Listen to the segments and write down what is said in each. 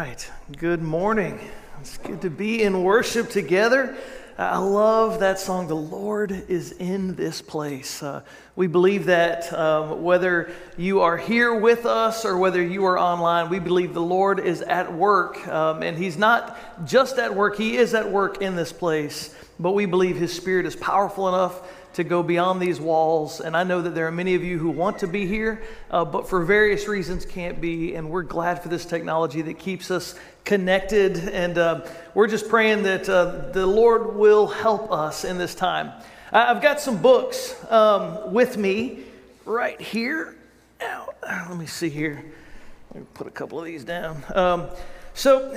right. Good morning. It's good to be in worship together. I love that song, The Lord is in this place. Uh, we believe that um, whether you are here with us or whether you are online, we believe the Lord is at work. Um, and He's not just at work, He is at work in this place. But we believe His Spirit is powerful enough to go beyond these walls. And I know that there are many of you who want to be here, uh, but for various reasons can't be. And we're glad for this technology that keeps us connected. And uh, we're just praying that uh, the Lord will help us in this time. I've got some books um, with me right here. Now, let me see here. Let me put a couple of these down. Um, so,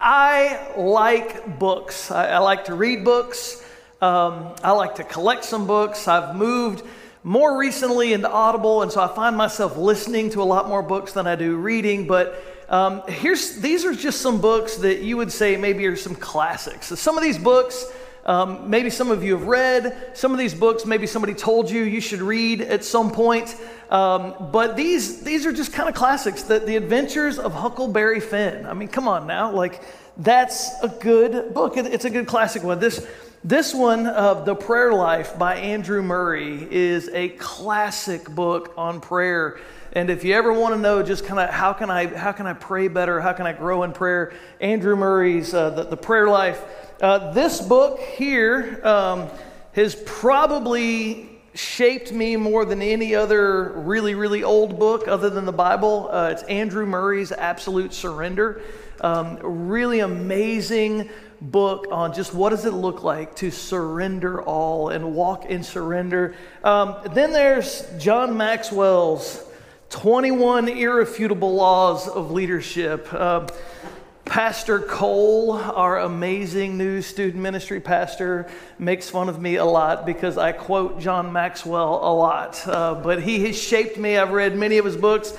I like books. I, I like to read books. Um, I like to collect some books. I've moved more recently into Audible, and so I find myself listening to a lot more books than I do reading. But um, here's these are just some books that you would say maybe are some classics. So some of these books. Um, maybe some of you have read some of these books. Maybe somebody told you you should read at some point. Um, but these these are just kind of classics. The, the Adventures of Huckleberry Finn. I mean, come on now, like that's a good book. It's a good classic one. This this one, uh, The Prayer Life by Andrew Murray, is a classic book on prayer. And if you ever want to know just kind of how can I how can I pray better, how can I grow in prayer, Andrew Murray's uh, the, the Prayer Life. Uh, this book here um, has probably shaped me more than any other really really old book other than the Bible. Uh, it's Andrew Murray's Absolute Surrender. Um, really amazing book on just what does it look like to surrender all and walk in surrender. Um, then there's John Maxwell's 21 Irrefutable Laws of Leadership. Uh, pastor Cole, our amazing new student ministry pastor, makes fun of me a lot because I quote John Maxwell a lot. Uh, but he has shaped me. I've read many of his books.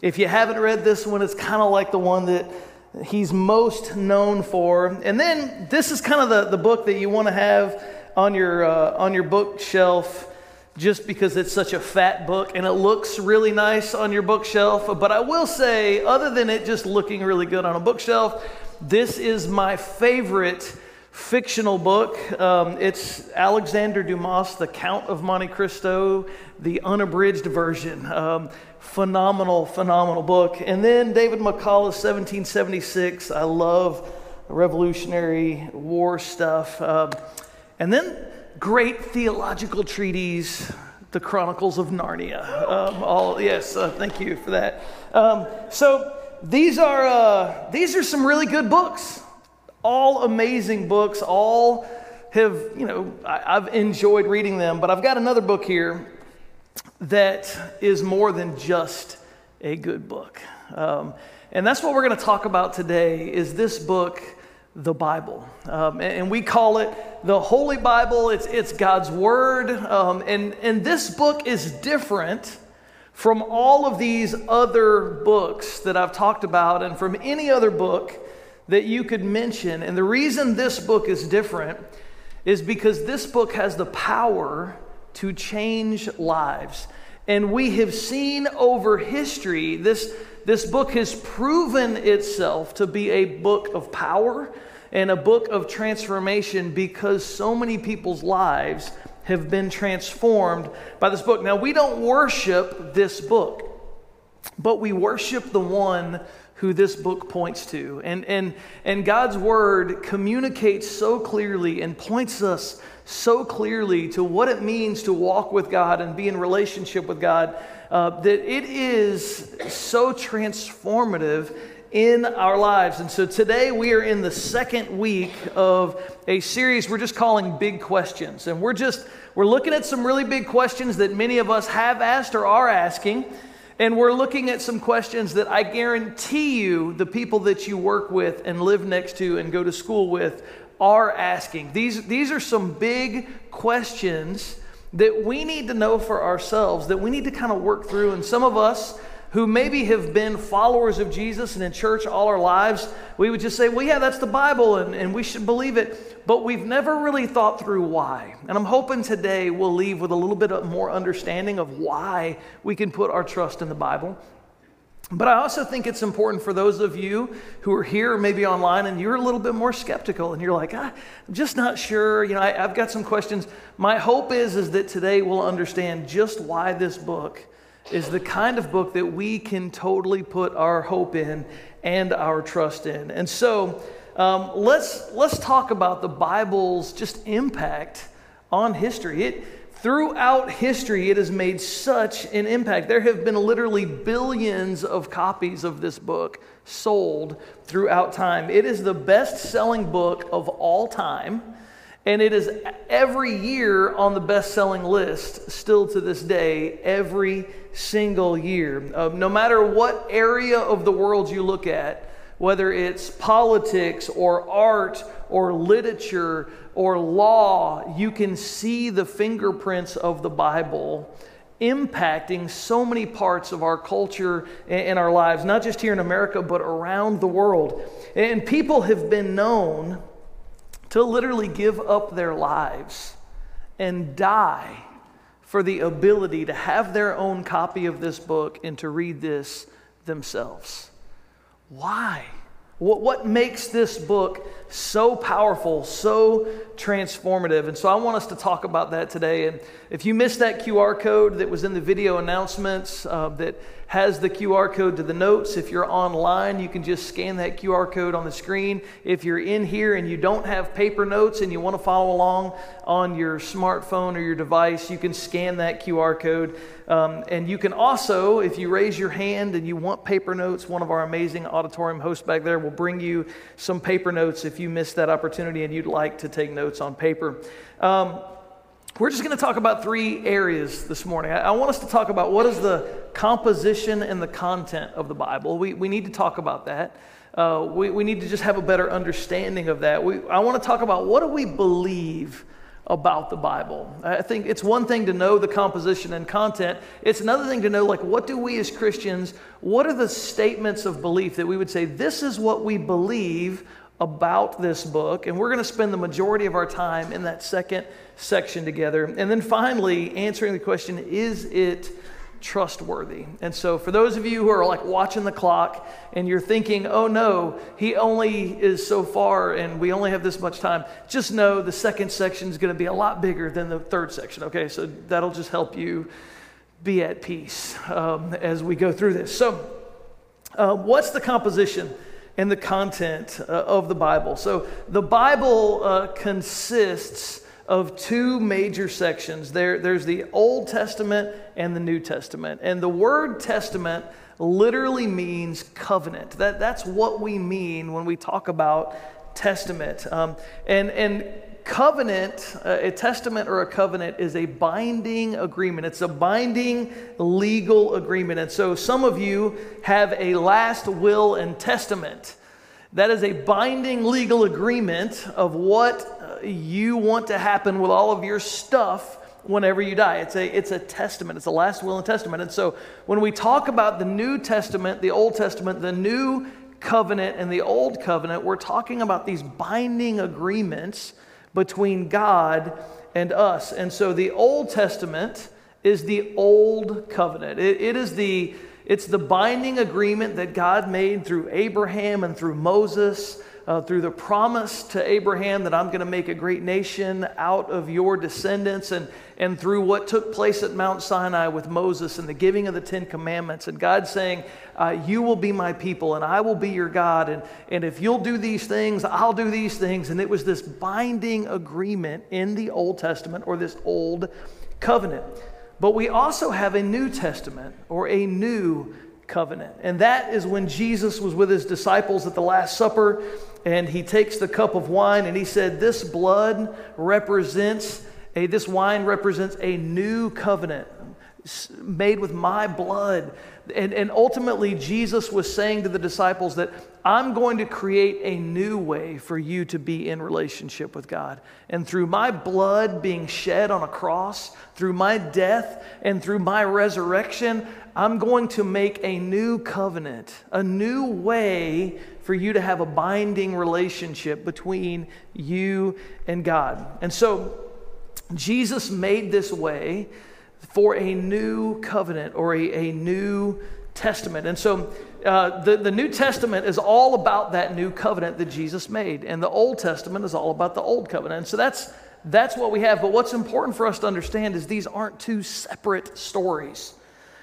If you haven't read this one, it's kind of like the one that he's most known for. And then this is kind of the, the book that you want to have on your, uh, on your bookshelf just because it's such a fat book and it looks really nice on your bookshelf. But I will say, other than it just looking really good on a bookshelf, this is my favorite fictional book. Um, it's Alexander Dumas, The Count of Monte Cristo, the unabridged version. Um, phenomenal, phenomenal book. And then David McCullough's 1776. I love Revolutionary War stuff. Um, and then great theological treatise, The Chronicles of Narnia. Um, all yes, uh, thank you for that. Um, so these are uh, these are some really good books. All amazing books. All have you know I, I've enjoyed reading them. But I've got another book here that is more than just a good book. Um, and that's what we're going to talk about today is this book, the Bible. Um, and, we call it the Holy Bible. It's, it's God's Word. Um, and, and this book is different from all of these other books that I've talked about and from any other book that you could mention. And the reason this book is different is because this book has the power to change lives. And we have seen over history, this, this book has proven itself to be a book of power and a book of transformation because so many people's lives have been transformed by this book. Now, we don't worship this book, but we worship the one who this book points to. And, and, and God's word communicates so clearly and points us so clearly to what it means to walk with God and be in relationship with God uh, that it is so transformative in our lives. And so today we are in the second week of a series we're just calling Big Questions. And we're just, we're looking at some really big questions that many of us have asked or are asking. And we're looking at some questions that I guarantee you the people that you work with and live next to and go to school with are asking. These, these are some big questions that we need to know for ourselves, that we need to kind of work through. And some of us who maybe have been followers of Jesus and in church all our lives, we would just say, well, yeah, that's the Bible and, and we should believe it. But we've never really thought through why. And I'm hoping today we'll leave with a little bit more understanding of why we can put our trust in the Bible. But I also think it's important for those of you who are here maybe online and you're a little bit more skeptical and you're like, ah, I'm just not sure. You know, I, I've got some questions. My hope is, is that today we'll understand just why this book is the kind of book that we can totally put our hope in and our trust in. And so um, let's, let's talk about the Bible's just impact on history. It, Throughout history, it has made such an impact. There have been literally billions of copies of this book sold throughout time. It is the best selling book of all time, and it is every year on the best selling list, still to this day, every single year. Uh, no matter what area of the world you look at, whether it's politics or art or literature or law, you can see the fingerprints of the Bible impacting so many parts of our culture and our lives, not just here in America, but around the world. And people have been known to literally give up their lives and die for the ability to have their own copy of this book and to read this themselves. Why? What, what makes this book so powerful, so transformative? And so I want us to talk about that today. And if you missed that QR code that was in the video announcements uh, that has the QR code to the notes, if you're online, you can just scan that QR code on the screen. If you're in here and you don't have paper notes and you want to follow along on your smartphone or your device, you can scan that QR code. Um, and you can also, if you raise your hand and you want paper notes, one of our amazing auditorium hosts back there will bring you some paper notes if you missed that opportunity and you'd like to take notes on paper. Um, we're just going to talk about three areas this morning. I, I, want us to talk about what is the composition and the content of the Bible. We, we need to talk about that. Uh, we, we need to just have a better understanding of that. We, I want to talk about what do we believe about the Bible. I think it's one thing to know the composition and content. It's another thing to know, like, what do we as Christians, what are the statements of belief that we would say, this is what we believe about this book? And we're going to spend the majority of our time in that second section together. And then finally, answering the question, is it trustworthy. And so, for those of you who are like watching the clock and you're thinking, oh no, he only is so far and we only have this much time, just know the second section is going to be a lot bigger than the third section, okay? So, that'll just help you be at peace um, as we go through this. So, uh, what's the composition? and the content uh, of the Bible. So, the Bible uh, consists of two major sections. There, there's the Old Testament and the New Testament. And the word testament literally means covenant. That, that's what we mean when we talk about testament. Um, and, and covenant, a testament or a covenant is a binding agreement. It's a binding legal agreement. And so some of you have a last will and testament. That is a binding legal agreement of what you want to happen with all of your stuff whenever you die. It's a, it's a testament, it's a last will and testament. And so when we talk about the New Testament, the Old Testament, the New Covenant, and the Old Covenant, we're talking about these binding agreements between God and us. And so the Old Testament is the Old Covenant, it, it is the it's the binding agreement that God made through Abraham and through Moses uh, through the promise to Abraham that I'm going to make a great nation out of your descendants, and, and through what took place at Mount Sinai with Moses and the giving of the Ten Commandments, and God saying, uh, You will be my people, and I will be your God, and, and if you'll do these things, I'll do these things. And it was this binding agreement in the Old Testament or this old covenant. But we also have a New Testament or a new covenant. And that is when Jesus was with his disciples at the Last Supper and he takes the cup of wine and he said, This blood represents a, this wine represents a new covenant made with my blood. And, and ultimately, Jesus was saying to the disciples that I'm going to create a new way for you to be in relationship with God. And through my blood being shed on a cross, through my death, and through my resurrection, I'm going to make a new covenant, a new way for you to have a binding relationship between you and God. And so, Jesus made this way for a new covenant or a, a new Testament. And so uh, the, the New Testament is all about that new covenant that Jesus made, and the Old Testament is all about the Old Covenant. And so that's, that's what we have. But what's important for us to understand is these aren't two separate stories.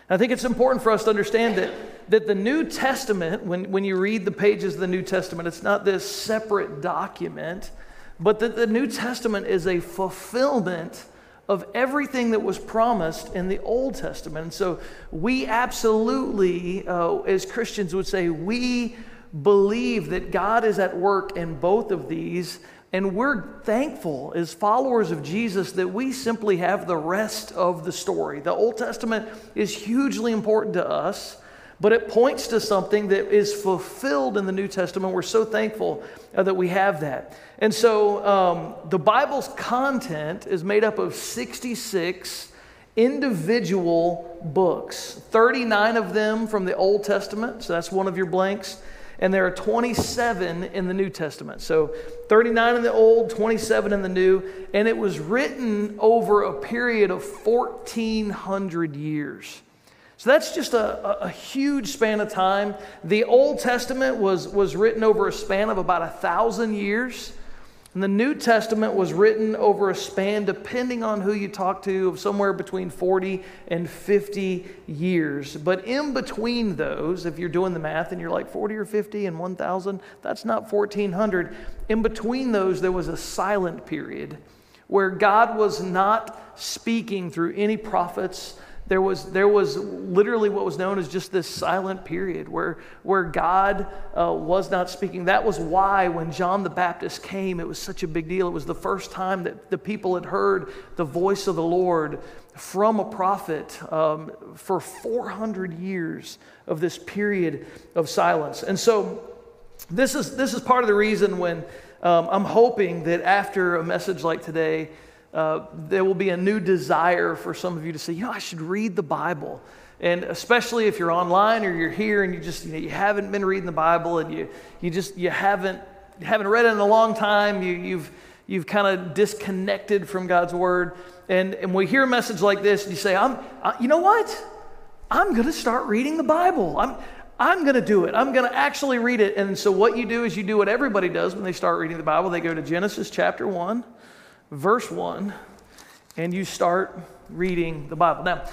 I think it's important for us to understand that, that the New Testament, when, when you read the pages of the New Testament, it's not this separate document, but that the New Testament is a fulfillment of everything that was promised in the Old Testament. And so we absolutely, uh, as Christians, would say we believe that God is at work in both of these. And we're thankful as followers of Jesus that we simply have the rest of the story. The Old Testament is hugely important to us but it points to something that is fulfilled in the New Testament. We're so thankful uh, that we have that. And so um, the Bible's content is made up of 66 individual books, 39 of them from the Old Testament, so that's one of your blanks. And there are 27 in the New Testament. So 39 in the Old, 27 in the New. And it was written over a period of 1,400 years. So that's just a, a, huge span of time. The Old Testament was, was written over a span of about a thousand years. And the New Testament was written over a span, depending on who you talk to, of somewhere between 40 and 50 years. But in between those, if you're doing the math and you're like 40 or 50 and 1,000, that's not 1,400. In between those, there was a silent period where God was not speaking through any prophets there was, there was literally what was known as just this silent period where, where God uh, was not speaking. That was why when John the Baptist came, it was such a big deal. It was the first time that the people had heard the voice of the Lord from a prophet um, for 400 years of this period of silence. And so, this is, this is part of the reason when um, I'm hoping that after a message like today, uh, there will be a new desire for some of you to say, you know, I should read the Bible. And especially if you're online or you're here and you just, you, know, you haven't been reading the Bible and you, you just, you haven't, you haven't read it in a long time, you, you've, you've kind of disconnected from God's Word. And, and we hear a message like this and you say, I'm, I, you know what? I'm going to start reading the Bible. I'm, I'm going to do it. I'm going to actually read it. And so what you do is you do what everybody does when they start reading the Bible. They go to Genesis chapter 1 verse 1, and you start reading the Bible. Now,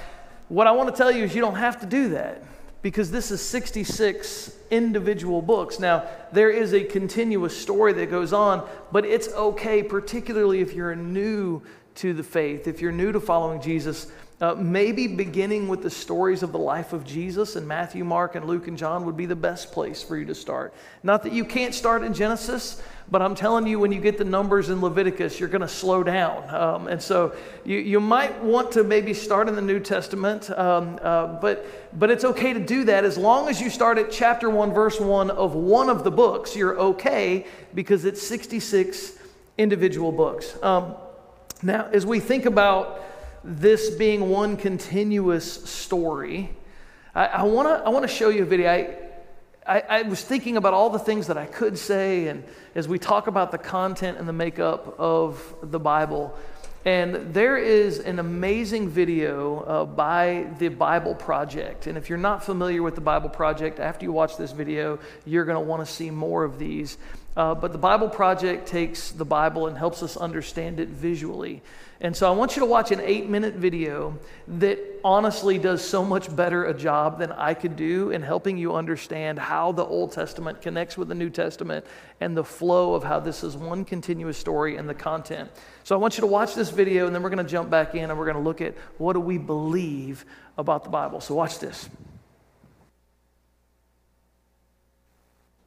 what I want to tell you is you don't have to do that because this is 66 individual books. Now, there is a continuous story that goes on, but it's okay, particularly if you're new to the faith, if you're new to following Jesus. Uh, maybe beginning with the stories of the life of Jesus in Matthew, Mark, and Luke and John would be the best place for you to start. Not that you can't start in Genesis, but I'm telling you, when you get the numbers in Leviticus, you're going to slow down. Um, and so you, you might want to maybe start in the New Testament, um, uh, but, but it's okay to do that. As long as you start at chapter 1, verse 1 of one of the books, you're okay because it's 66 individual books. Um, now, as we think about this being one continuous story, I, I want to I wanna show you a video. I, I, I, was thinking about all the things that I could say, and as we talk about the content and the makeup of the Bible, and there is an amazing video uh, by the Bible Project. And if you're not familiar with the Bible Project, after you watch this video, you're going to want to see more of these. Uh, but the Bible Project takes the Bible and helps us understand it visually. And so I want you to watch an eight minute video that honestly does so much better a job than I could do in helping you understand how the Old Testament connects with the New Testament and the flow of how this is one continuous story and the content. So I want you to watch this video and then we're going to jump back in and we're going to look at what do we believe about the Bible. So watch this.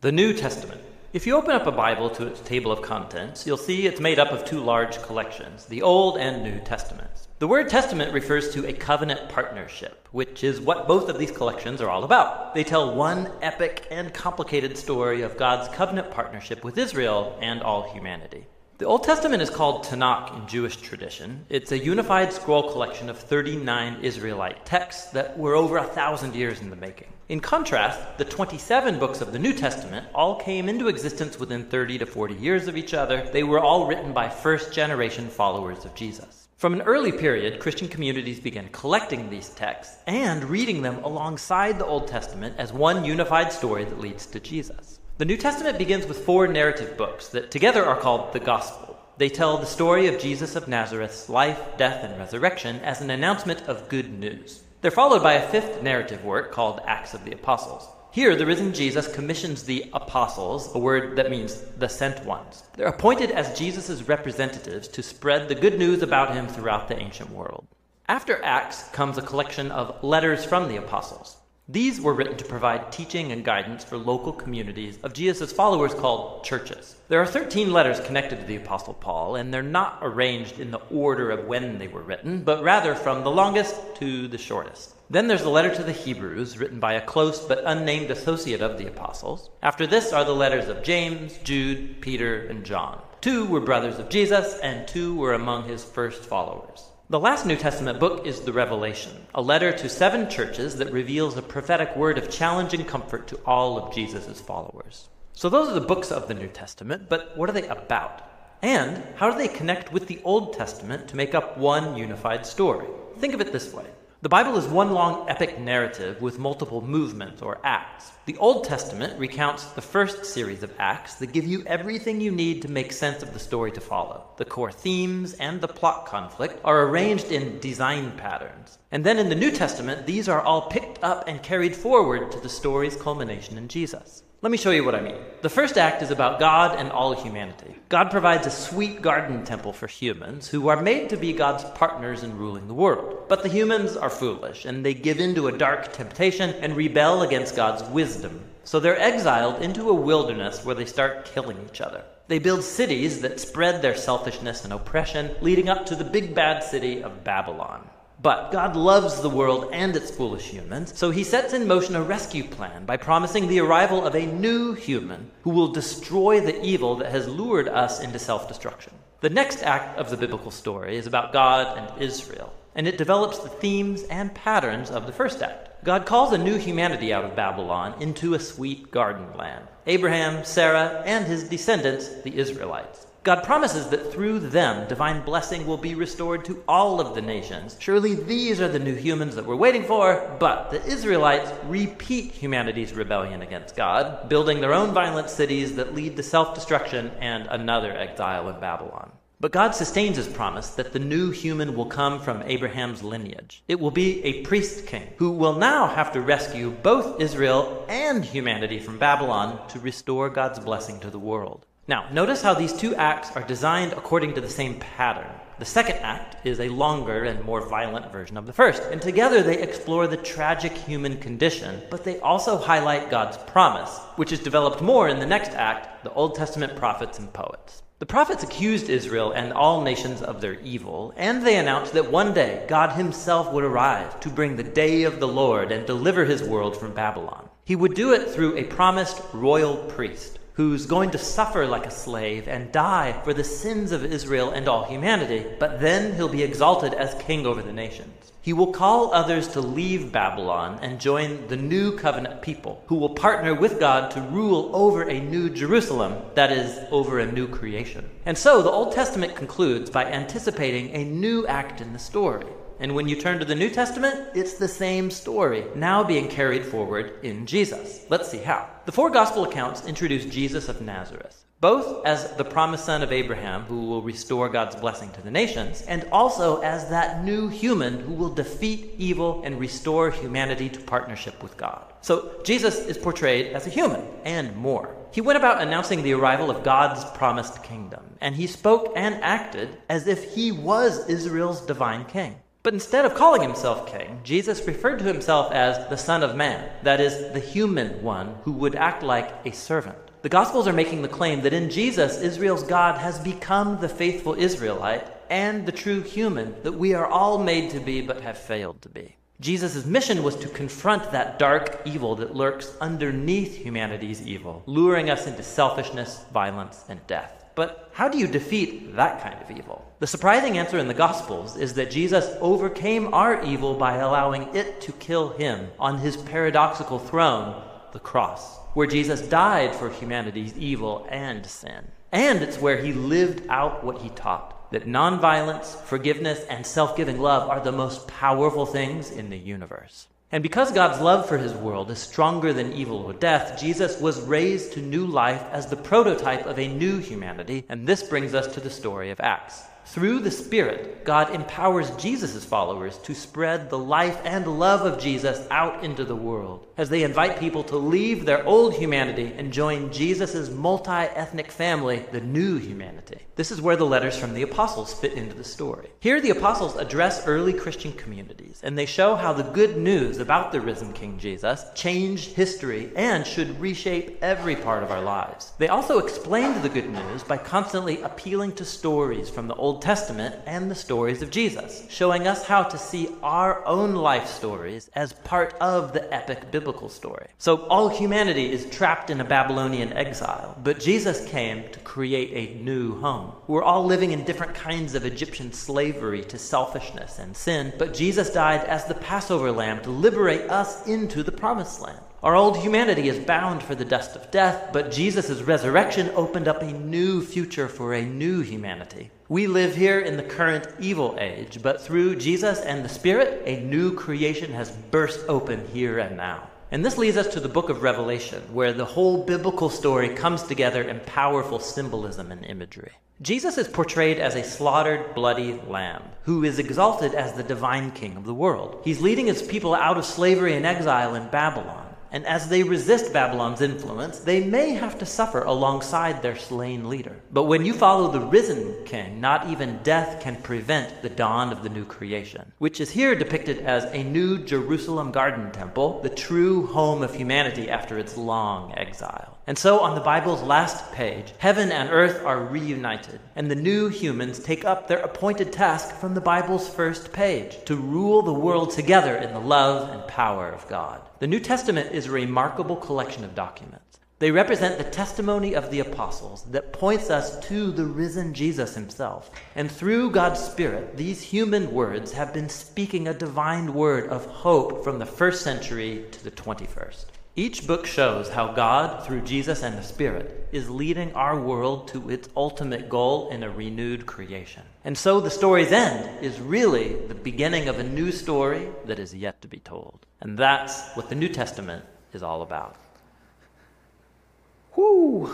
The New Testament. If you open up a Bible to its table of contents, you'll see it's made up of two large collections, the Old and New Testaments. The word testament refers to a covenant partnership, which is what both of these collections are all about. They tell one epic and complicated story of God's covenant partnership with Israel and all humanity. The Old Testament is called Tanakh in Jewish tradition. It's a unified scroll collection of 39 Israelite texts that were over a thousand years in the making. In contrast, the 27 books of the New Testament all came into existence within 30 to 40 years of each other. They were all written by first generation followers of Jesus. From an early period, Christian communities began collecting these texts and reading them alongside the Old Testament as one unified story that leads to Jesus. The New Testament begins with four narrative books that together are called the Gospel. They tell the story of Jesus of Nazareth's life, death, and resurrection as an announcement of good news. They're followed by a fifth narrative work called Acts of the Apostles. Here, the risen Jesus commissions the apostles, a word that means the sent ones. They're appointed as Jesus' representatives to spread the good news about him throughout the ancient world. After Acts comes a collection of letters from the apostles. These were written to provide teaching and guidance for local communities of Jesus' followers called churches. There are 13 letters connected to the Apostle Paul, and they're not arranged in the order of when they were written, but rather from the longest to the shortest. Then there's the letter to the Hebrews, written by a close but unnamed associate of the apostles. After this are the letters of James, Jude, Peter, and John. Two were brothers of Jesus, and two were among his first followers. The last New Testament book is the Revelation, a letter to seven churches that reveals a prophetic word of challenge and comfort to all of Jesus' followers. So, those are the books of the New Testament, but what are they about? And how do they connect with the Old Testament to make up one unified story? Think of it this way the Bible is one long epic narrative with multiple movements or acts. The Old Testament recounts the first series of acts that give you everything you need to make sense of the story to follow. The core themes and the plot conflict are arranged in design patterns. And then in the New Testament, these are all picked up and carried forward to the story's culmination in Jesus. Let me show you what I mean. The first act is about God and all humanity. God provides a sweet garden temple for humans who are made to be God's partners in ruling the world. But the humans are foolish and they give in to a dark temptation and rebel against God's wisdom. So they're exiled into a wilderness where they start killing each other. They build cities that spread their selfishness and oppression, leading up to the big bad city of Babylon. But God loves the world and its foolish humans, so he sets in motion a rescue plan by promising the arrival of a new human who will destroy the evil that has lured us into self destruction. The next act of the biblical story is about God and Israel, and it develops the themes and patterns of the first act. God calls a new humanity out of Babylon into a sweet garden land Abraham, Sarah, and his descendants, the Israelites. God promises that through them, divine blessing will be restored to all of the nations. Surely these are the new humans that we're waiting for, but the Israelites repeat humanity's rebellion against God, building their own violent cities that lead to self destruction and another exile in Babylon. But God sustains his promise that the new human will come from Abraham's lineage. It will be a priest king who will now have to rescue both Israel and humanity from Babylon to restore God's blessing to the world. Now, notice how these two acts are designed according to the same pattern. The second act is a longer and more violent version of the first, and together they explore the tragic human condition, but they also highlight God's promise, which is developed more in the next act the Old Testament prophets and poets. The prophets accused Israel and all nations of their evil, and they announced that one day God himself would arrive to bring the day of the Lord and deliver his world from Babylon. He would do it through a promised royal priest who's going to suffer like a slave and die for the sins of Israel and all humanity, but then he'll be exalted as king over the nations. He will call others to leave Babylon and join the new covenant people, who will partner with God to rule over a new Jerusalem, that is, over a new creation. And so the Old Testament concludes by anticipating a new act in the story. And when you turn to the New Testament, it's the same story, now being carried forward in Jesus. Let's see how. The four gospel accounts introduce Jesus of Nazareth, both as the promised son of Abraham who will restore God's blessing to the nations, and also as that new human who will defeat evil and restore humanity to partnership with God. So Jesus is portrayed as a human and more. He went about announcing the arrival of God's promised kingdom, and he spoke and acted as if he was Israel's divine king. But instead of calling himself king, Jesus referred to himself as the Son of Man, that is, the human one who would act like a servant. The Gospels are making the claim that in Jesus, Israel's God has become the faithful Israelite and the true human that we are all made to be but have failed to be. Jesus' mission was to confront that dark evil that lurks underneath humanity's evil, luring us into selfishness, violence, and death. But how do you defeat that kind of evil? The surprising answer in the Gospels is that Jesus overcame our evil by allowing it to kill him on his paradoxical throne, the cross, where Jesus died for humanity's evil and sin. And it's where he lived out what he taught. that nonviolence, forgiveness, and self giving love are the most powerful things in the universe. And because God's love for his world is stronger than evil or death, Jesus was raised to new life as the prototype of a new humanity, and this brings us to the story of Acts. Through the Spirit, God empowers Jesus' followers to spread the life and love of Jesus out into the world as they invite people to leave their old humanity and join Jesus' multi ethnic family, the new humanity. This is where the letters from the apostles fit into the story. Here, the apostles address early Christian communities, and they show how the good news about the risen King Jesus changed history and should reshape every part of our lives. They also explained the good news by constantly appealing to stories from the Old Testament and the stories of Jesus, showing us how to see our own life stories as part of the epic biblical story. So all humanity is trapped in a Babylonian exile, but Jesus came to create a new home. We're all living in different kinds of Egyptian slavery to selfishness and sin, but Jesus died as the Passover lamb to liberate us into the promised land. Our old humanity is bound for the dust of death, but Jesus' resurrection opened up a new future for a new humanity. We live here in the current evil age, but through Jesus and the Spirit, a new creation has burst open here and now. And this leads us to the book of Revelation, where the whole biblical story comes together in powerful symbolism and imagery. Jesus is portrayed as a slaughtered, bloody lamb who is exalted as the divine king of the world. He's leading his people out of slavery and exile in Babylon. And as they resist Babylon's influence, they may have to suffer alongside their slain leader. But when you follow the risen king, not even death can prevent the dawn of the new creation, which is here depicted as a new Jerusalem garden temple, the true home of humanity after its long exile. And so, on the Bible's last page, heaven and earth are reunited, and the new humans take up their appointed task from the Bible's first page to rule the world together in the love and power of God. The New Testament is a remarkable collection of documents. They represent the testimony of the apostles that points us to the risen Jesus himself. And through God's Spirit, these human words have been speaking a divine word of hope from the first century to the 21st. Each book shows how God, through Jesus and the Spirit, is leading our world to its ultimate goal in a renewed creation. And so the story's end is really the beginning of a new story that is yet to be told. And that's what the New Testament is all about. Whoo!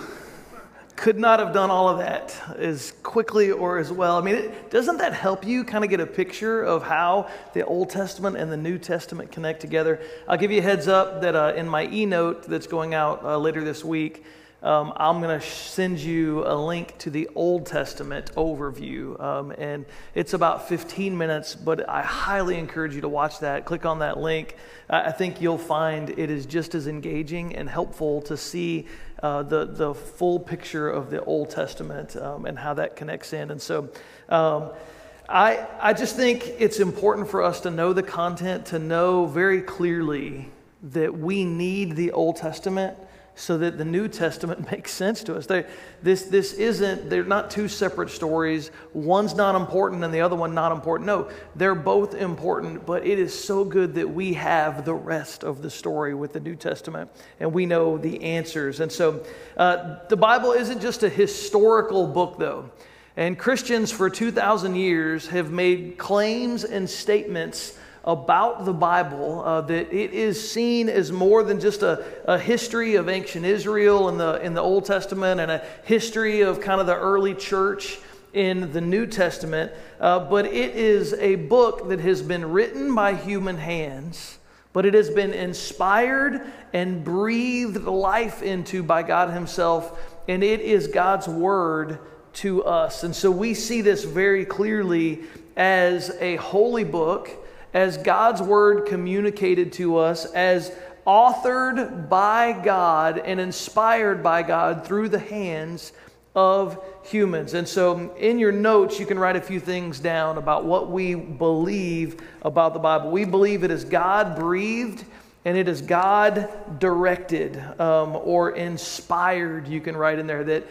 Could not have done all of that as quickly or as well. I mean, it, doesn't that help you kind of get a picture of how the Old Testament and the New Testament connect together? I'll give you a heads up that uh, in my e note that's going out uh, later this week, um, I'm going to send you a link to the Old Testament overview. Um, and it's about 15 minutes, but I highly encourage you to watch that. Click on that link. I think you'll find it is just as engaging and helpful to see uh, the, the full picture of the Old Testament um, and how that connects in. And so, um, I, I just think it's important for us to know the content, to know very clearly that we need the Old Testament so that the New Testament makes sense to us. They, this, this isn't, they're not two separate stories. One's not important and the other one not important. No, they're both important, but it is so good that we have the rest of the story with the New Testament and we know the answers. And so uh, the Bible isn't just a historical book, though. And Christians for 2,000 years have made claims and statements about the Bible uh, that it is seen as more than just a, a history of ancient Israel in the, in the Old Testament and a history of kind of the early church in the New Testament, uh, but it is a book that has been written by human hands, but it has been inspired and breathed life into by God Himself, and it is God's Word to us. And so we see this very clearly as a holy book as God's word communicated to us, as authored by God and inspired by God through the hands of humans. And so, in your notes, you can write a few things down about what we believe about the Bible. We believe it is God breathed and it is God directed um, or inspired, you can write in there, that,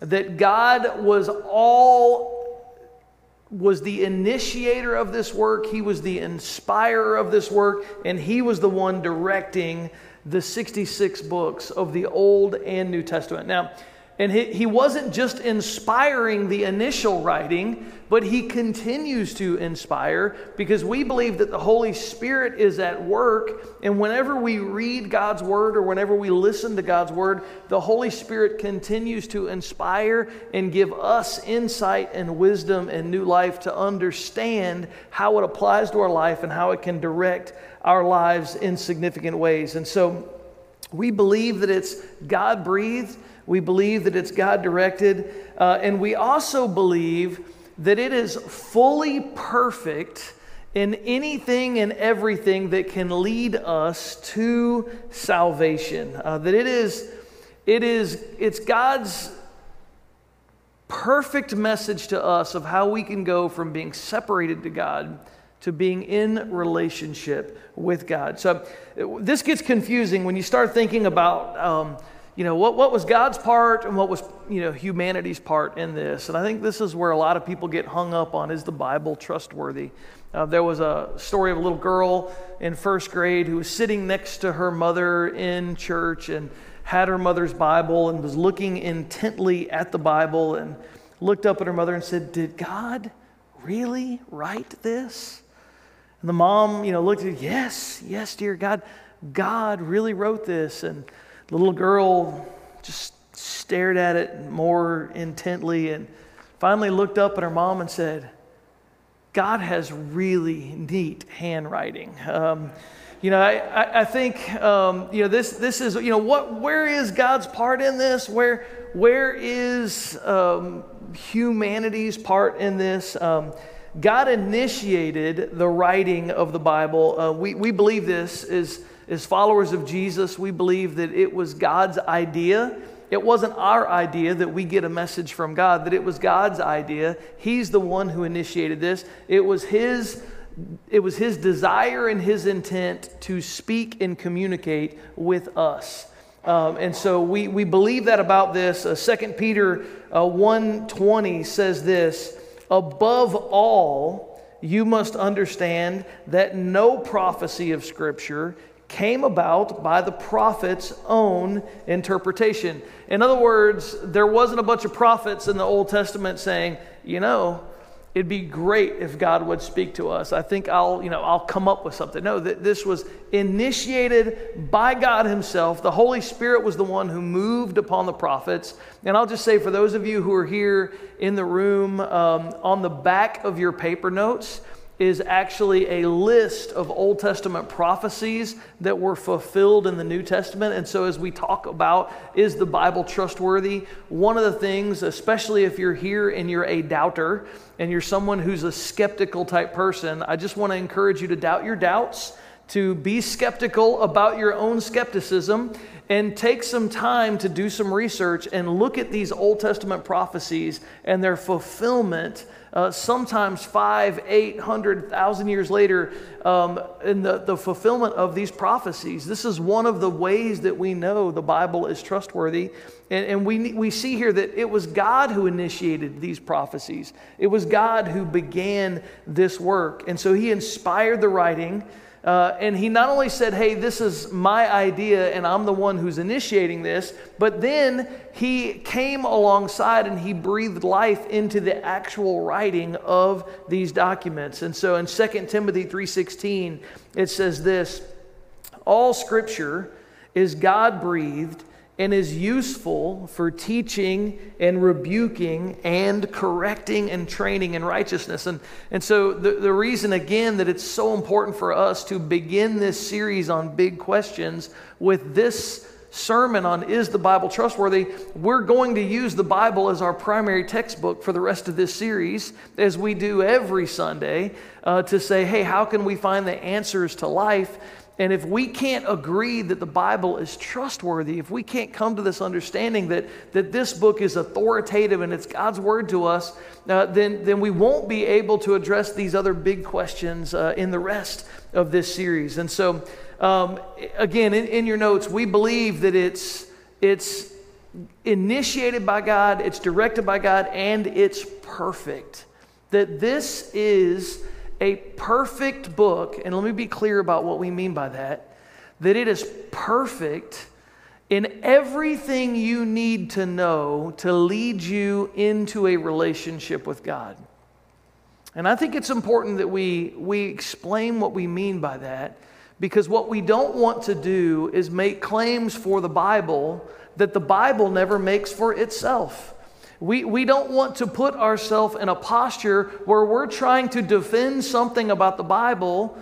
that God was all was the initiator of this work, he was the inspirer of this work, and he was the one directing the 66 books of the Old and New Testament. Now, and he, he wasn't just inspiring the initial writing, but he continues to inspire because we believe that the Holy Spirit is at work. And whenever we read God's word or whenever we listen to God's word, the Holy Spirit continues to inspire and give us insight and wisdom and new life to understand how it applies to our life and how it can direct our lives in significant ways. And so we believe that it's God breathed we believe that it's God directed. Uh, and we also believe that it is fully perfect in anything and everything that can lead us to salvation. Uh, that it is, it is, it's God's perfect message to us of how we can go from being separated to God to being in relationship with God. So this gets confusing when you start thinking about. Um, you know, what, what was God's part and what was, you know, humanity's part in this? And I think this is where a lot of people get hung up on is the Bible trustworthy? Uh, there was a story of a little girl in first grade who was sitting next to her mother in church and had her mother's Bible and was looking intently at the Bible and looked up at her mother and said, Did God really write this? And the mom, you know, looked at, Yes, yes, dear God, God really wrote this. And the little girl just stared at it more intently and finally looked up at her mom and said, God has really neat handwriting. Um, you know, I, I think, um, you know, this, this is, you know, what, where is God's part in this? Where, where is um, humanity's part in this? Um, God initiated the writing of the Bible. Uh, we, we believe this is as followers of Jesus, we believe that it was God's idea. It wasn't our idea that we get a message from God, that it was God's idea. He's the one who initiated this. It was His, it was his desire and His intent to speak and communicate with us. Um, and so we, we believe that about this. Uh, 2 Peter uh, 1.20 says this, Above all, you must understand that no prophecy of Scripture came about by the prophet's own interpretation. In other words, there wasn't a bunch of prophets in the Old Testament saying, you know, it'd be great if God would speak to us. I think I'll, you know, I'll come up with something. No, that this was initiated by God himself. The Holy Spirit was the one who moved upon the prophets. And I'll just say for those of you who are here in the room, um, on the back of your paper notes, is actually a list of Old Testament prophecies that were fulfilled in the New Testament. And so, as we talk about is the Bible trustworthy, one of the things, especially if you're here and you're a doubter and you're someone who's a skeptical type person, I just want to encourage you to doubt your doubts, to be skeptical about your own skepticism, and take some time to do some research and look at these Old Testament prophecies and their fulfillment uh, sometimes five, eight hundred thousand years later, um, in the, the fulfillment of these prophecies. This is one of the ways that we know the Bible is trustworthy. And, and we, we see here that it was God who initiated these prophecies, it was God who began this work. And so he inspired the writing. Uh, and he not only said, Hey, this is my idea and I'm the one who's initiating this, but then he came alongside and he breathed life into the actual writing of these documents. And so in 2 Timothy 3:16, it says this: all scripture is God breathed and is useful for teaching and rebuking and correcting and training in righteousness. And, and so, the, the reason again that it's so important for us to begin this series on big questions with this sermon on Is the Bible Trustworthy? We're going to use the Bible as our primary textbook for the rest of this series, as we do every Sunday, uh, to say, hey, how can we find the answers to life? And if we can't agree that the Bible is trustworthy, if we can't come to this understanding that, that this book is authoritative and it's God's word to us, uh, then, then we won't be able to address these other big questions uh, in the rest of this series. And so, um, again, in, in your notes, we believe that it's, it's initiated by God, it's directed by God, and it's perfect. That this is a perfect book, and let me be clear about what we mean by that, that it is perfect in everything you need to know to lead you into a relationship with God. And I think it's important that we, we explain what we mean by that because what we don't want to do is make claims for the Bible that the Bible never makes for itself. We, we don't want to put ourselves in a posture where we're trying to defend something about the Bible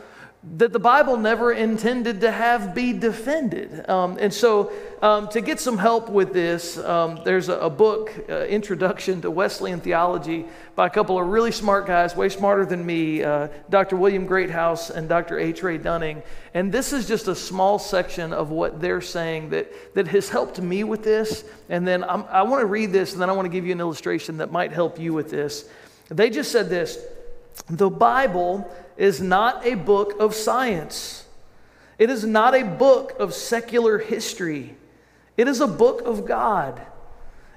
that the Bible never intended to have be defended. Um, and so, um, to get some help with this, um, there's a, a book, uh, Introduction to Wesleyan Theology, by a couple of really smart guys, way smarter than me, uh, Dr. William Greathouse and Dr. H. Ray Dunning. And this is just a small section of what they're saying that, that has helped me with this. And then I'm, I want to read this, and then I want to give you an illustration that might help you with this. They just said this The Bible is not a book of science. It is not a book of secular history. It is a book of God.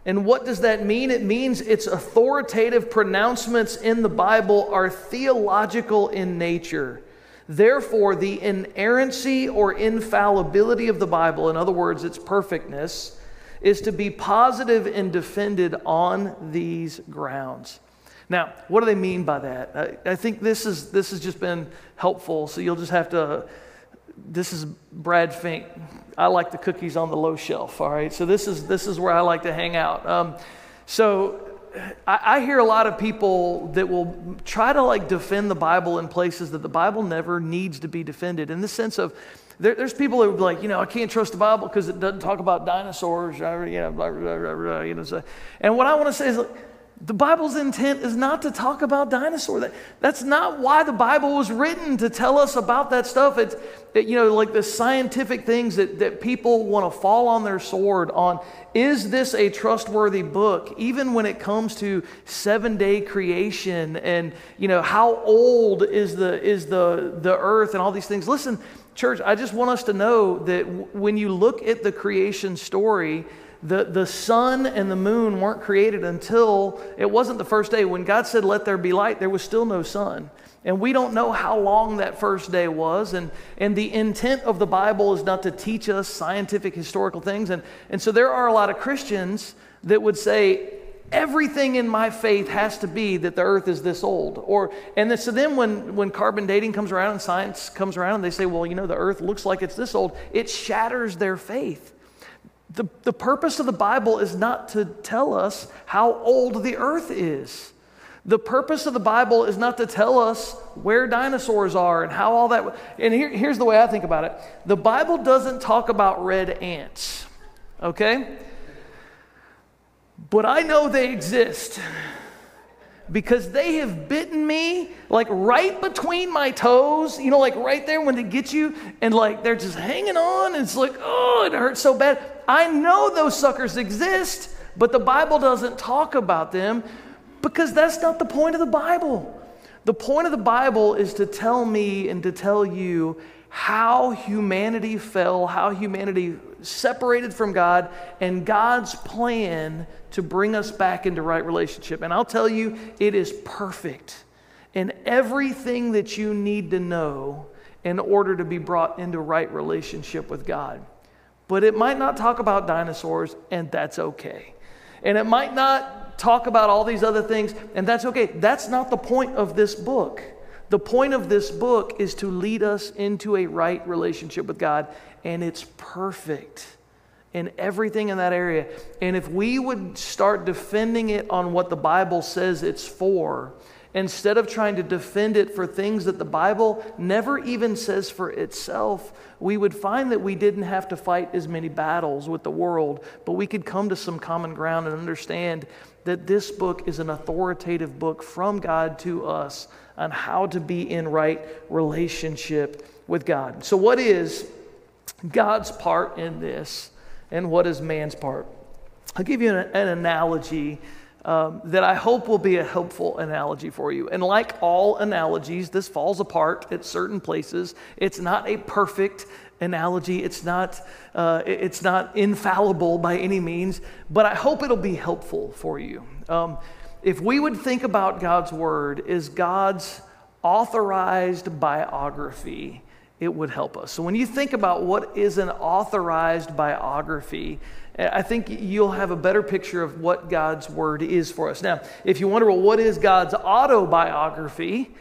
And what does that mean? It means its authoritative pronouncements in the Bible are theological in nature. Therefore, the inerrancy or infallibility of the Bible, in other words, its perfectness, is to be positive and defended on these grounds. Now, what do they mean by that? I, I think this, is, this has just been helpful, so you'll just have to. This is Brad Fink. I like the cookies on the low shelf, all right? So this is, this is where I like to hang out. Um, so I, hear a lot of people that will try to like defend the Bible in places that the Bible never needs to be defended. In the sense of, there, there's people who are like, you know, I can't trust the Bible because it doesn't talk about dinosaurs, you know, blah, blah, blah, you know. So, and what I want to say is, like, the Bible's intent is not to talk about dinosaurs. That, that's not why the Bible was written to tell us about that stuff. It's, it, you know, like the scientific things that, that people want to fall on their sword on. Is this a trustworthy book? Even when it comes to seven day creation and, you know, how old is the, is the, the earth and all these things. Listen, church, I just want us to know that w- when you look at the creation story, the, the sun and the moon weren't created until it wasn't the first day. When God said, Let there be light, there was still no sun. And we don't know how long that first day was. And, and the intent of the Bible is not to teach us scientific, historical things. And, and so there are a lot of Christians that would say, everything in my faith has to be that the earth is this old or and then, so then when when carbon dating comes around and science comes around and they say well you know the earth looks like it's this old it shatters their faith the, the purpose of the Bible is not to tell us how old the earth is. The purpose of the Bible is not to tell us where dinosaurs are and how all that. And here, here's the way I think about it the Bible doesn't talk about red ants, okay? But I know they exist because they have bitten me like right between my toes, you know, like right there when they get you, and like they're just hanging on. And it's like, oh, it hurts so bad. I know those suckers exist, but the Bible doesn't talk about them because that's not the point of the Bible. The point of the Bible is to tell me and to tell you how humanity fell, how humanity separated from God, and God's plan to bring us back into right relationship. And I'll tell you, it is perfect. And everything that you need to know in order to be brought into right relationship with God. But it might not talk about dinosaurs, and that's okay. And it might not talk about all these other things, and that's okay. That's not the point of this book. The point of this book is to lead us into a right relationship with God, and it's perfect in everything in that area. And if we would start defending it on what the Bible says it's for, instead of trying to defend it for things that the Bible never even says for itself, we would find that we didn't have to fight as many battles with the world, but we could come to some common ground and understand that this book is an authoritative book from God to us on how to be in right relationship with God. So, what is God's part in this, and what is man's part? I'll give you an, an analogy um, that I hope will be a helpful analogy for you. And like all analogies, this falls apart at certain places. It's not a perfect analogy. It's not, uh, it's not infallible by any means, but I hope it'll be helpful for you. Um, if we would think about God's word as God's authorized biography, it would help us. So when you think about what is an authorized biography, eh, I think you'll have a better picture of what God's word is for us. Now, if you wonder, well, what is God's autobiography?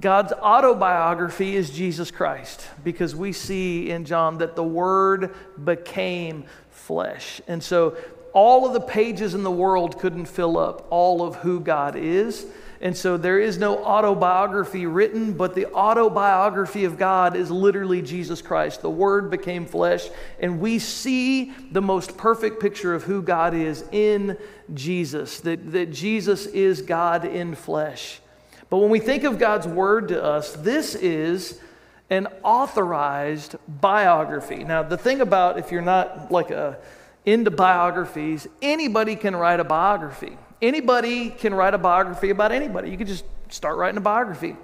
God's autobiography is Jesus Christ because we see in John that the Word became flesh. And so all of the pages in the world couldn't fill up all of who God is. And so there is no autobiography written, but the autobiography of God is literally Jesus Christ. The Word became flesh, and we see the most perfect picture of who God is in Jesus, that, that Jesus is God in flesh. But when we think of God's Word to us, this is an authorized biography. Now, the thing about if you're not like a into biographies, anybody can write a biography. Anybody can write a biography about anybody. You could just start writing a biography.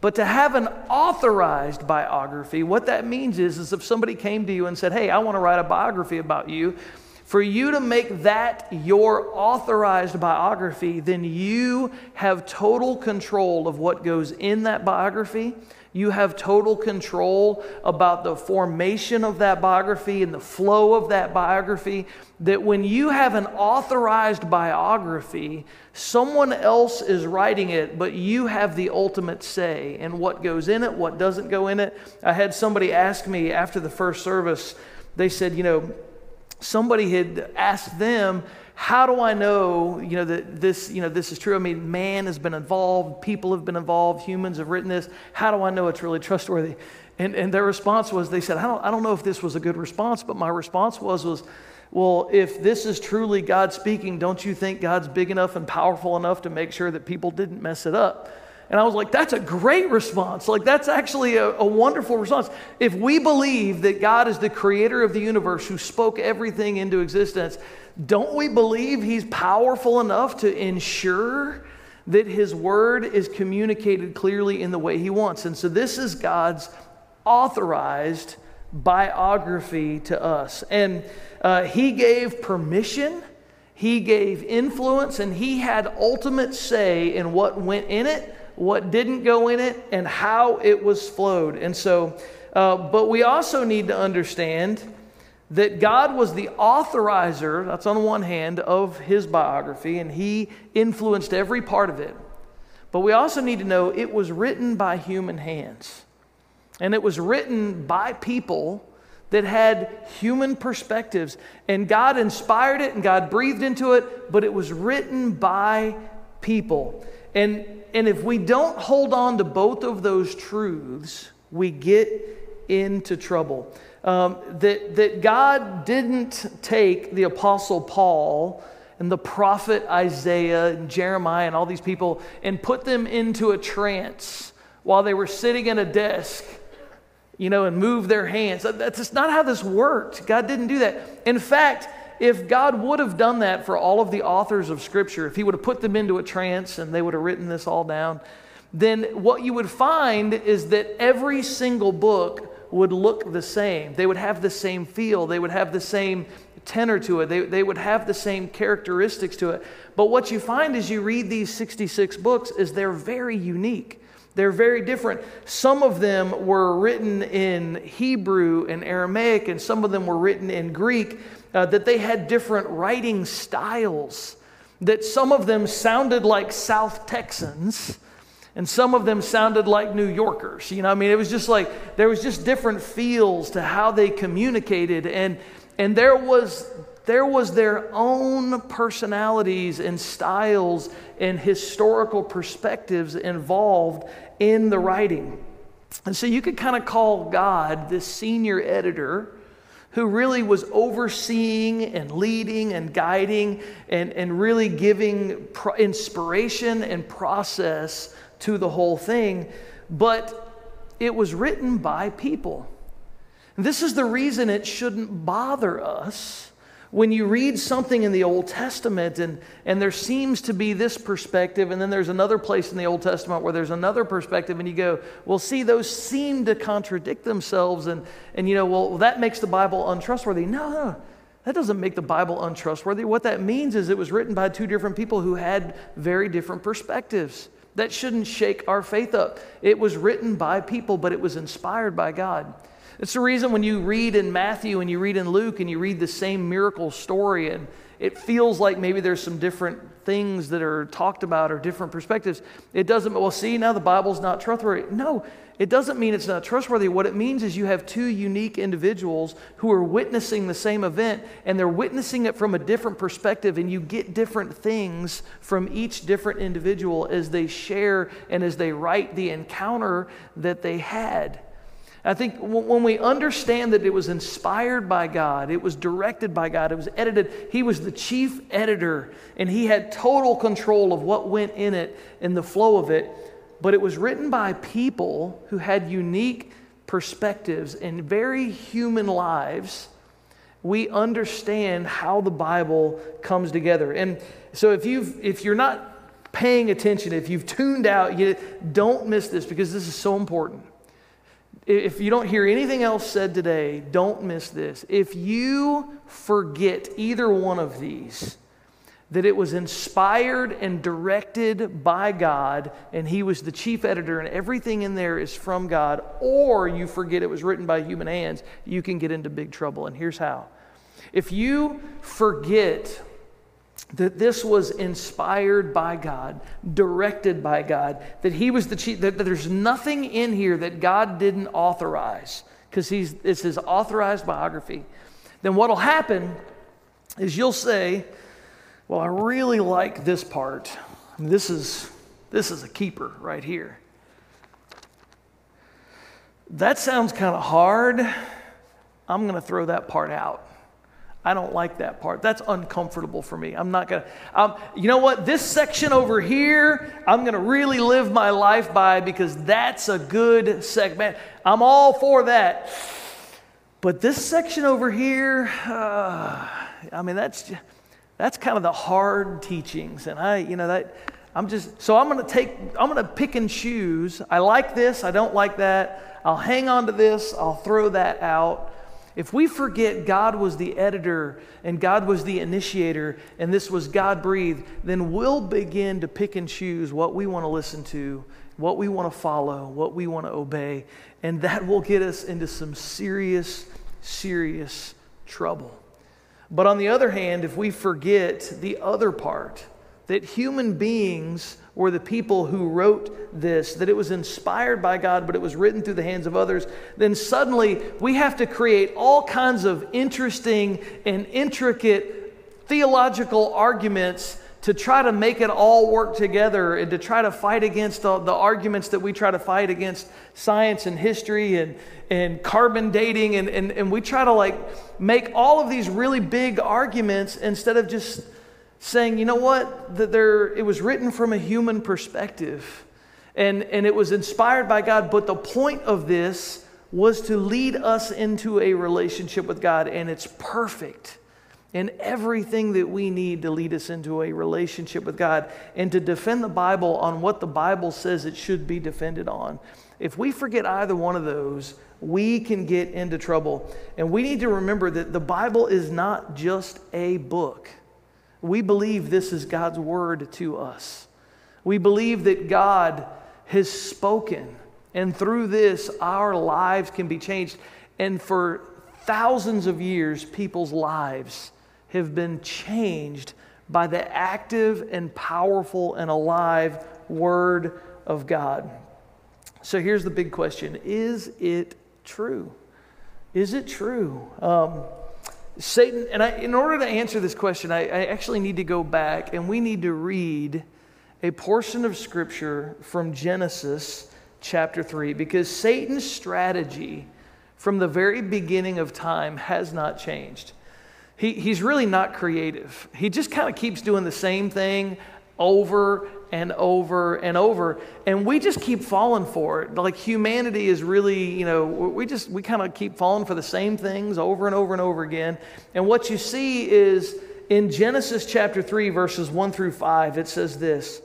But to have an authorized biography, what that means is, is if somebody came to you and said, Hey, I want to write a biography about you, for you to make that your authorized biography, then you have total control of what goes in that biography you have total control about the formation of that biography and the flow of that biography. That when you have an authorized biography, someone else is writing it, but you have the ultimate say in what goes in it, what doesn't go in it. I had somebody ask me after the first service, they said, you know, somebody had asked them, how do I know, you know, that this, you know, this is true? I mean, man has been involved, people have been involved, humans have written this. How do I know it's really trustworthy? And, and their response was, they said, I don't, I don't know if this was a good response, but my response was, was, well, if this is truly God speaking, don't you think God's big enough and powerful enough to make sure that people didn't mess it up? And I was like, that's a great response. Like, that's actually a, a, wonderful response. If we believe that God is the creator of the universe who spoke everything into existence, don't we believe He's powerful enough to ensure that His word is communicated clearly in the way He wants? And so, this is God's authorized biography to us. And uh, He gave permission. He gave influence and he had ultimate say in what went in it what didn't go in it, and how it was flowed. And so, uh, but we also need to understand that God was the authorizer, that's on one hand, of his biography, and he influenced every part of it. But we also need to know it was written by human hands. And it was written by people that had human perspectives. And God inspired it and God breathed into it, but it was written by people. And, and if we don't hold on to both of those truths, we get into trouble. Um, that, that God didn't take the Apostle Paul and the prophet Isaiah and Jeremiah and all these people and put them into a trance while they were sitting in a desk, you know, and move their hands. That's just not how this worked. God didn't do that. In fact, if God would have done that for all of the authors of Scripture, if He would have put them into a trance and they would have written this all down, then what you would find is that every single book would look the same. They would have the same feel, they would have the same tenor to it, they, they would have the same characteristics to it. But what you find as you read these 66 books is they're very unique. They're very different. Some of them were written in Hebrew and Aramaic, and some of them were written in Greek uh, that they had different writing styles, that some of them sounded like South Texans. And some of them sounded like New Yorkers. You know, I mean, it was just like there was just different feels to how they communicated. And, and there, was, there was their own personalities and styles and historical perspectives involved in the writing. And so you could kind of call God the senior editor who really was overseeing and leading and guiding and, and really giving pro- inspiration and process to the whole thing. But it was written by people. This is the reason it shouldn't bother us when you read something in the Old Testament and, and there seems to be this perspective, and then there's another place in the Old Testament where there's another perspective, and you go, well, see, those seem to contradict themselves, and, and you know, well, that makes the Bible untrustworthy. No, no, that doesn't make the Bible untrustworthy. What that means is it was written by two different people who had very different perspectives. That shouldn't shake our faith up. It was written by people, but it was inspired by God. It's the reason when you read in Matthew and you read in Luke and you read the same miracle story and it feels like maybe there's some different things that are talked about or different perspectives. It doesn't, well, see, now the Bible's not trustworthy. No, it doesn't mean it's not trustworthy. What it means is you have two unique individuals who are witnessing the same event and they're witnessing it from a different perspective, and you get different things from each different individual as they share and as they write the encounter that they had. I think when we understand that it was inspired by God, it was directed by God, it was edited, he was the chief editor and he had total control of what went in it and the flow of it. But it was written by people who had unique perspectives and very human lives. We understand how the Bible comes together. And so if, you've, if you're not paying attention, if you've tuned out, you don't miss this because this is so important. If you don't hear anything else said today, don't miss this. If you forget either one of these, that it was inspired and directed by God, and He was the chief editor, and everything in there is from God, or you forget it was written by human hands, you can get into big trouble. And here's how. If you forget that this was inspired by God, directed by God, that he was the chief, that, that there's nothing in here that God didn't authorize, because it's his authorized biography, then what'll happen is you'll say, Well, I really like this part. This is this is a keeper right here. That sounds kind of hard. I'm going to throw that part out. I don't like that part. That's uncomfortable for me. I'm not going to, um, you know what? This section over here, I'm going to really live my life by because that's a good segment. I'm all for that. But this section over here, uh, I mean, that's, that's kind of the hard teachings. And I, you know, that, I'm just, so I'm going to take, I'm going to pick and choose. I like this, I don't like that. I'll hang on to this, I'll throw that out. If we forget God was the editor and God was the initiator and this was God breathed, then we'll begin to pick and choose what we want to listen to, what we want to follow, what we want to obey. And that will get us into some serious, serious trouble. But on the other hand, if we forget the other part, that human beings were the people who wrote this, that it was inspired by God, but it was written through the hands of others, then suddenly we have to create all kinds of interesting and intricate theological arguments to try to make it all work together and to try to fight against the, the, arguments that we try to fight against science and history and, and carbon dating. And, and, and we try to like make all of these really big arguments instead of just saying, you know what, that there, it was written from a human perspective and, and it was inspired by God, but the point of this was to lead us into a relationship with God, and it's perfect. And everything that we need to lead us into a relationship with God and to defend the Bible on what the Bible says it should be defended on. If we forget either one of those, we can get into trouble. And we need to remember that the Bible is not just a book. We believe this is God's word to us. We believe that God has spoken, and through this, our lives can be changed. And for thousands of years, people's lives have been changed by the active and powerful and alive Word of God. So here's the big question Is it true? Is it true? Um, Satan, and I, in order to answer this question, I, I actually need to go back and we need to read a portion of Scripture from Genesis chapter 3 because Satan's strategy from the very beginning of time has not changed. He, he's really not creative. He just kind of keeps doing the same thing over and over and over and we just keep falling for it. Like humanity is really you know we just we kind of keep falling for the same things over and over and over again. And what you see is in genesis chapter 3 verses 1 through 5 it says this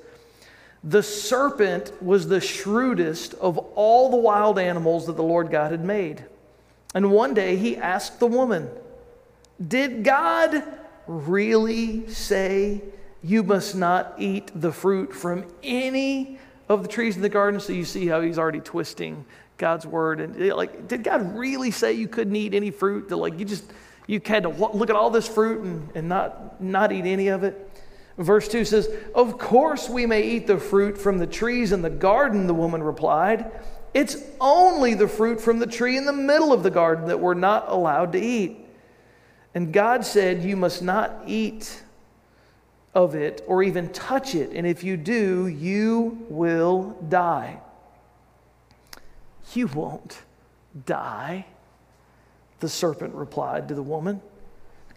the serpent was the shrewdest of all the wild animals that the lord god had made. And one day he asked the woman did god really say you must not eat the fruit from any of the trees in the garden? So you see how he's already twisting God's word. And like, did God really say you couldn't eat any fruit? That like you just you had to look at all this fruit and, and not not eat any of it? Verse 2 says, Of course we may eat the fruit from the trees in the garden, the woman replied. It's only the fruit from the tree in the middle of the garden that we're not allowed to eat. And God said, You must not eat of it or even touch it, and if you do, you will die. You won't die, the serpent replied to the woman.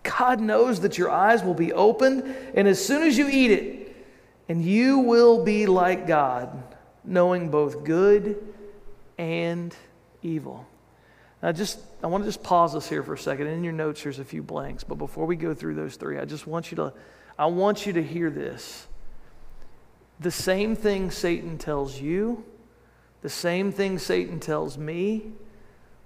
God knows that your eyes will be opened, and as soon as you eat it, and you will be like God, knowing both good and evil. Now, just I want to just pause us here for a second. In your notes, there's a few blanks, but before we go through those three, I just want you to I want you to hear this. The same thing Satan tells you, the same thing Satan tells me,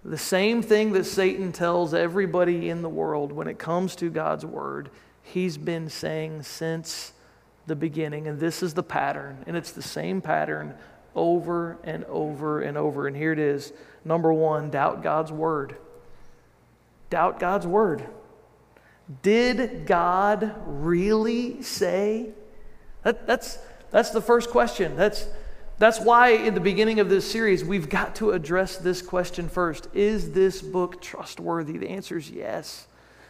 the same thing that Satan tells everybody in the world when it comes to God's word, he's been saying since the beginning. And this is the pattern. And it's the same pattern over and over and over. And here it is. Number one, doubt God's word. Doubt God's word. Did God really say? That, that's, that's the first question. That's, that's why in the beginning of this series, we've got to address this question first Is this book trustworthy? The answer is yes.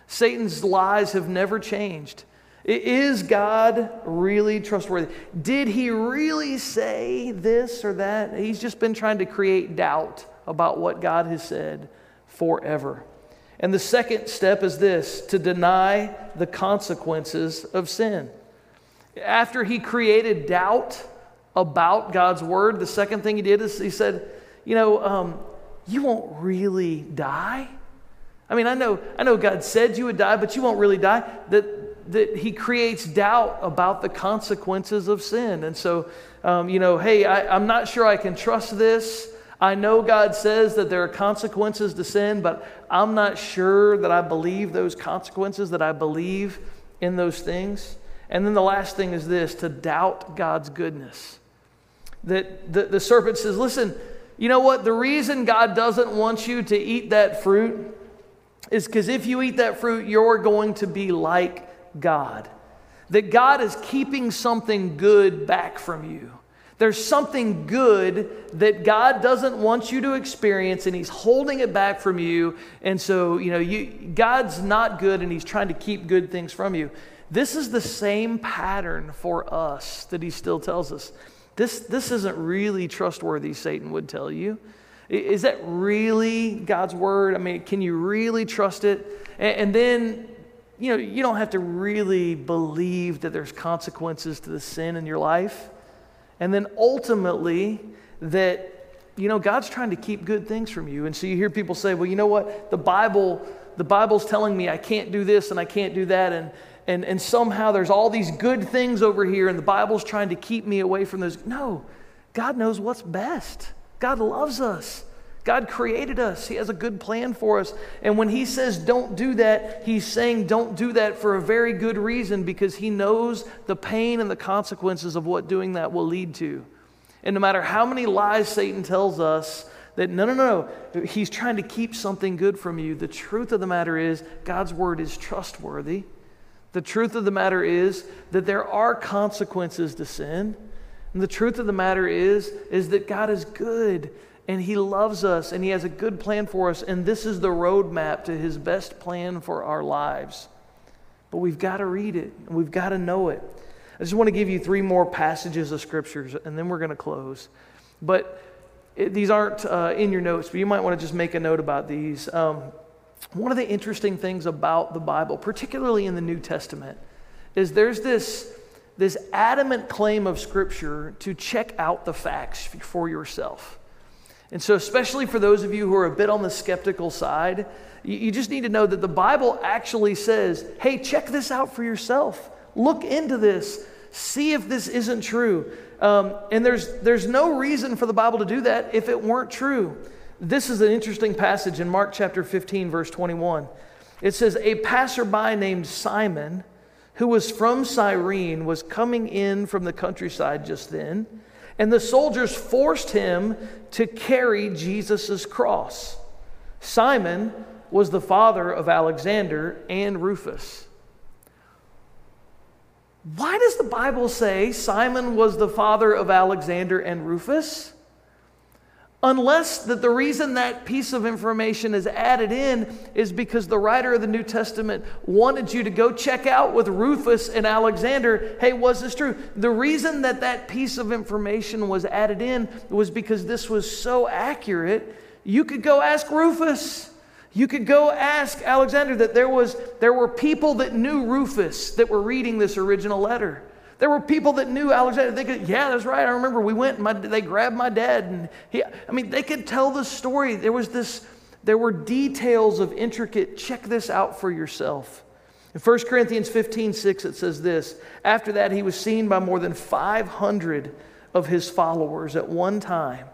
Satan's lies have never changed. Is God really trustworthy? Did he really say this or that? He's just been trying to create doubt about what God has said forever. And the second step is this to deny the consequences of sin. After he created doubt about God's word, the second thing he did is he said, You know, um, you won't really die. I mean, I know, I know God said you would die, but you won't really die. That, that he creates doubt about the consequences of sin. And so, um, you know, hey, I, I'm not sure I can trust this. I know God says that there are consequences to sin, but I'm not sure that I believe those consequences, that I believe in those things. And then the last thing is this to doubt God's goodness. That the, the serpent says, Listen, you know what? The reason God doesn't want you to eat that fruit is because if you eat that fruit, you're going to be like God. That God is keeping something good back from you. There's something good that God doesn't want you to experience, and He's holding it back from you. And so, you know, you, God's not good, and He's trying to keep good things from you. This is the same pattern for us that He still tells us. This, this isn't really trustworthy, Satan would tell you. Is that really God's word? I mean, can you really trust it? And, and then, you know, you don't have to really believe that there's consequences to the sin in your life. And then ultimately, that, you know, God's trying to keep good things from you. And so you hear people say, well, you know what? The Bible, the Bible's telling me I can't do this and I can't do that. And, and, and somehow there's all these good things over here, and the Bible's trying to keep me away from those. No, God knows what's best. God loves us. God created us. He has a good plan for us. And when He says don't do that, He's saying don't do that for a very good reason because He knows the pain and the consequences of what doing that will lead to. And no matter how many lies Satan tells us, that no, no, no, he's trying to keep something good from you. The truth of the matter is, God's word is trustworthy. The truth of the matter is that there are consequences to sin. And the truth of the matter is, is that God is good and He loves us and He has a good plan for us, and this is the roadmap to His best plan for our lives. But we've got to read it and we've got to know it. I just want to give you three more passages of scriptures and then we're going to close. But it, these aren't uh, in your notes, but you might want to just make a note about these. Um, one of the interesting things about the Bible, particularly in the New Testament, is there's this, this adamant claim of Scripture to check out the facts for yourself. And so, especially for those of you who are a bit on the skeptical side, you, you just need to know that the Bible actually says, hey, check this out for yourself. Look into this. See if this isn't true. Um, and there's, there's no reason for the Bible to do that if it weren't true. This is an interesting passage in Mark chapter 15, verse 21. It says, A passerby named Simon, who was from Cyrene, was coming in from the countryside just then And the soldiers forced him to carry Jesus' cross. Simon was the father of Alexander and Rufus. Why does the Bible say Simon was the father of Alexander and Rufus? Unless that the reason that piece of information is added in is because the writer of the New Testament wanted you to go check out with Rufus and Alexander, hey, was this true? The reason that that piece of information was added in was because this was so accurate, you could go ask Rufus. You could go ask Alexander that there was there were people that knew Rufus that were reading this original letter. There were people that knew Alexander. They could, yeah, that's right. I remember we went and my, they grabbed my dad. And he, I mean, they could tell the story. There was this, there were details of intricate, check this out for yourself. In 1 Corinthians 15, 6, it says this After that, he was seen by more than 500 of his followers at one time,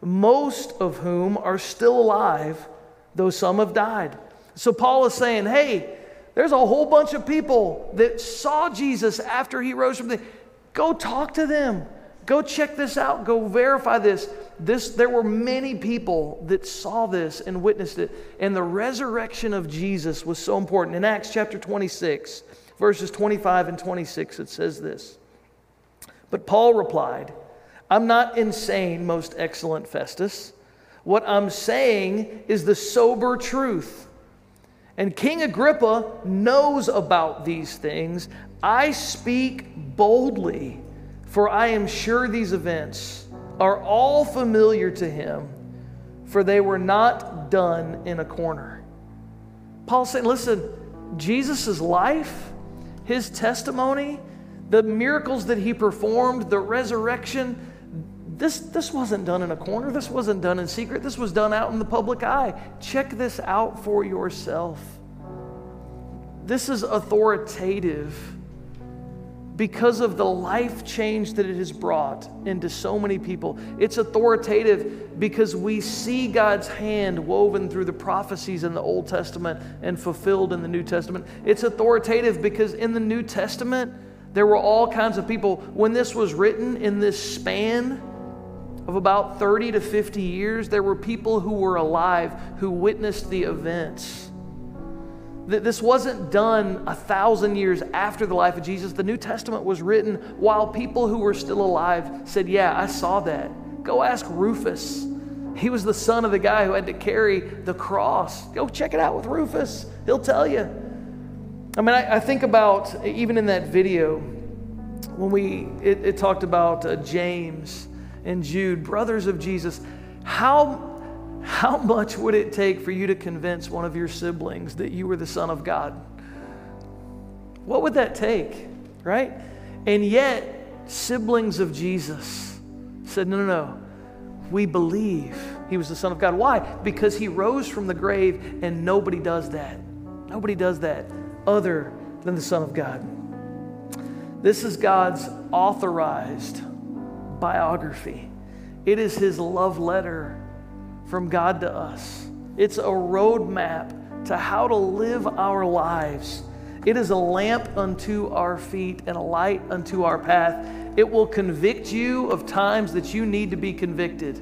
most of whom are still alive, though some have died. So Paul is saying, hey, there's a whole bunch of people that saw Jesus after he rose from the Go talk to them. Go check this out. Go verify this. This there were many people that saw this and witnessed it. And the resurrection of Jesus was so important. In Acts chapter 26, verses 25 and 26, it says this. But Paul replied, I'm not insane, most excellent Festus. What I'm saying is the sober truth. And King Agrippa knows about these things. I speak boldly, for I am sure these events are all familiar to him, for they were not done in a corner. Paul's saying, listen, Jesus' life, his testimony, the miracles that he performed, the resurrection, this, this wasn't done in a corner. This wasn't done in secret. This was done out in the public eye. Check this out for yourself. This is authoritative because of the life change that it has brought into so many people. It's authoritative because we see God's hand woven through the prophecies in the Old Testament and fulfilled in the New Testament. It's authoritative because in the New Testament, there were all kinds of people. When this was written in this span, of about 30 to 50 years, there were people who were alive who witnessed the events. That This wasn't done a thousand years after the life of Jesus. The New Testament was written while people who were still alive said, Yeah, I saw that. Go ask Rufus. He was the son of the guy who had to carry the cross. Go check it out with Rufus, he'll tell you. I mean, I, I think about even in that video when we it, it talked about uh, James and Jude, brothers of Jesus, how how much would it take for you to convince one of your siblings that you were the Son of God? What would that take, right? And yet, siblings of Jesus said, No, no, no. We believe he was the Son of God. Why? Because he rose from the grave, and nobody does that. Nobody does that other than the Son of God. This is God's authorized biography, it is his love letter from God to us. It's a roadmap to how to live our lives. It is a lamp unto our feet and a light unto our path. It will convict you of times that you need to be convicted.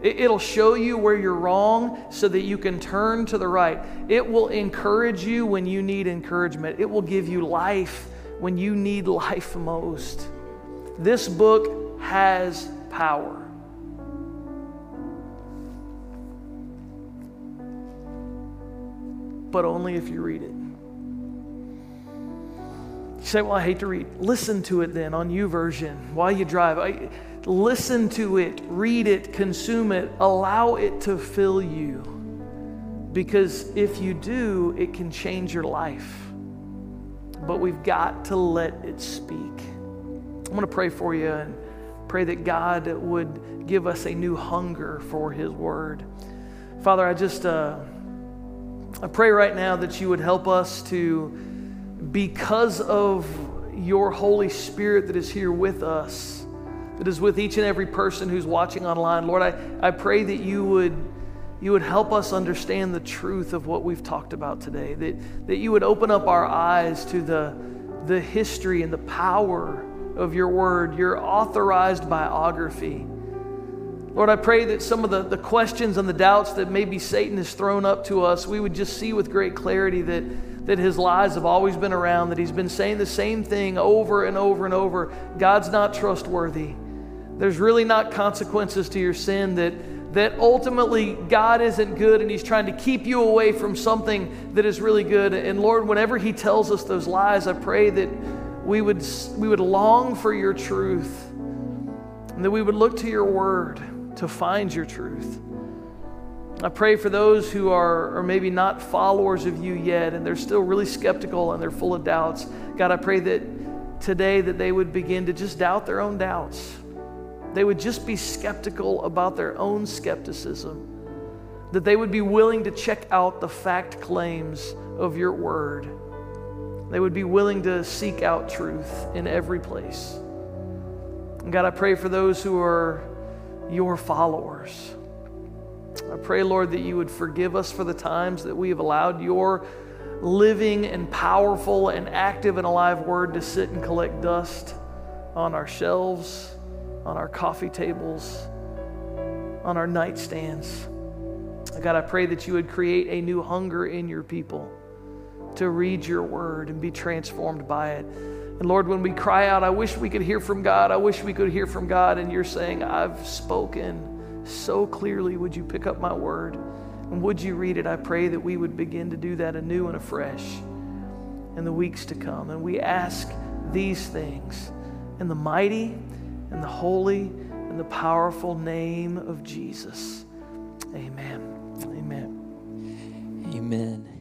It'll show you where you're wrong so that you can turn to the right. It will encourage you when you need encouragement. It will give you life when you need life most. This book has power. but only if you read it. You say, Well, I hate to read. Listen to it then on YouVersion while you drive. I, listen to it, read it, consume it, allow it to fill you. Because if you do, it can change your life. But we've got to let it speak. I'm going to pray for you and pray that God would give us a new hunger for His Word. Father, I just. Uh, I pray right now that you would help us to, because of your Holy Spirit that is here with us, that is with each and every person who's watching online, Lord, I, I pray that you would, you would help us understand the truth of what we've talked about today, that, that you would open up our eyes to the, the history and the power of your word, your authorized biography. Lord, I pray that some of the, the questions and the doubts that maybe Satan has thrown up to us, we would just see with great clarity that, that his lies have always been around, that he's been saying the same thing over and over and over. God's not trustworthy. There's really not consequences to your sin that that ultimately God isn't good and He's trying to keep you away from something that is really good. And Lord, whenever He tells us those lies, I pray that we would, we would long for your truth and that we would look to your word to find your truth. I pray for those who are, are maybe not followers of you yet and they're still really skeptical and they're full of doubts. God, I pray that today that they would begin to just doubt their own doubts they would just be skeptical about their own skepticism, that they would be willing to check out the fact claims of your word. They would be willing to seek out truth in every place. And God, I pray for those who are your followers. I pray, Lord, that you would forgive us for the times that we have allowed your living and powerful and active and alive word to sit and collect dust on our shelves on our coffee tables, on our nightstands. God, I pray that you would create a new hunger in your people to read your word and be transformed by it. And Lord, when we cry out, I wish we could hear from God, I wish we could hear from God, and you're saying, I've spoken so clearly, would you pick up my word? And would you read it? I pray that we would begin to do that anew and afresh in the weeks to come. And we ask these things in the mighty in the holy and the powerful name of Jesus. Amen. Amen. Amen.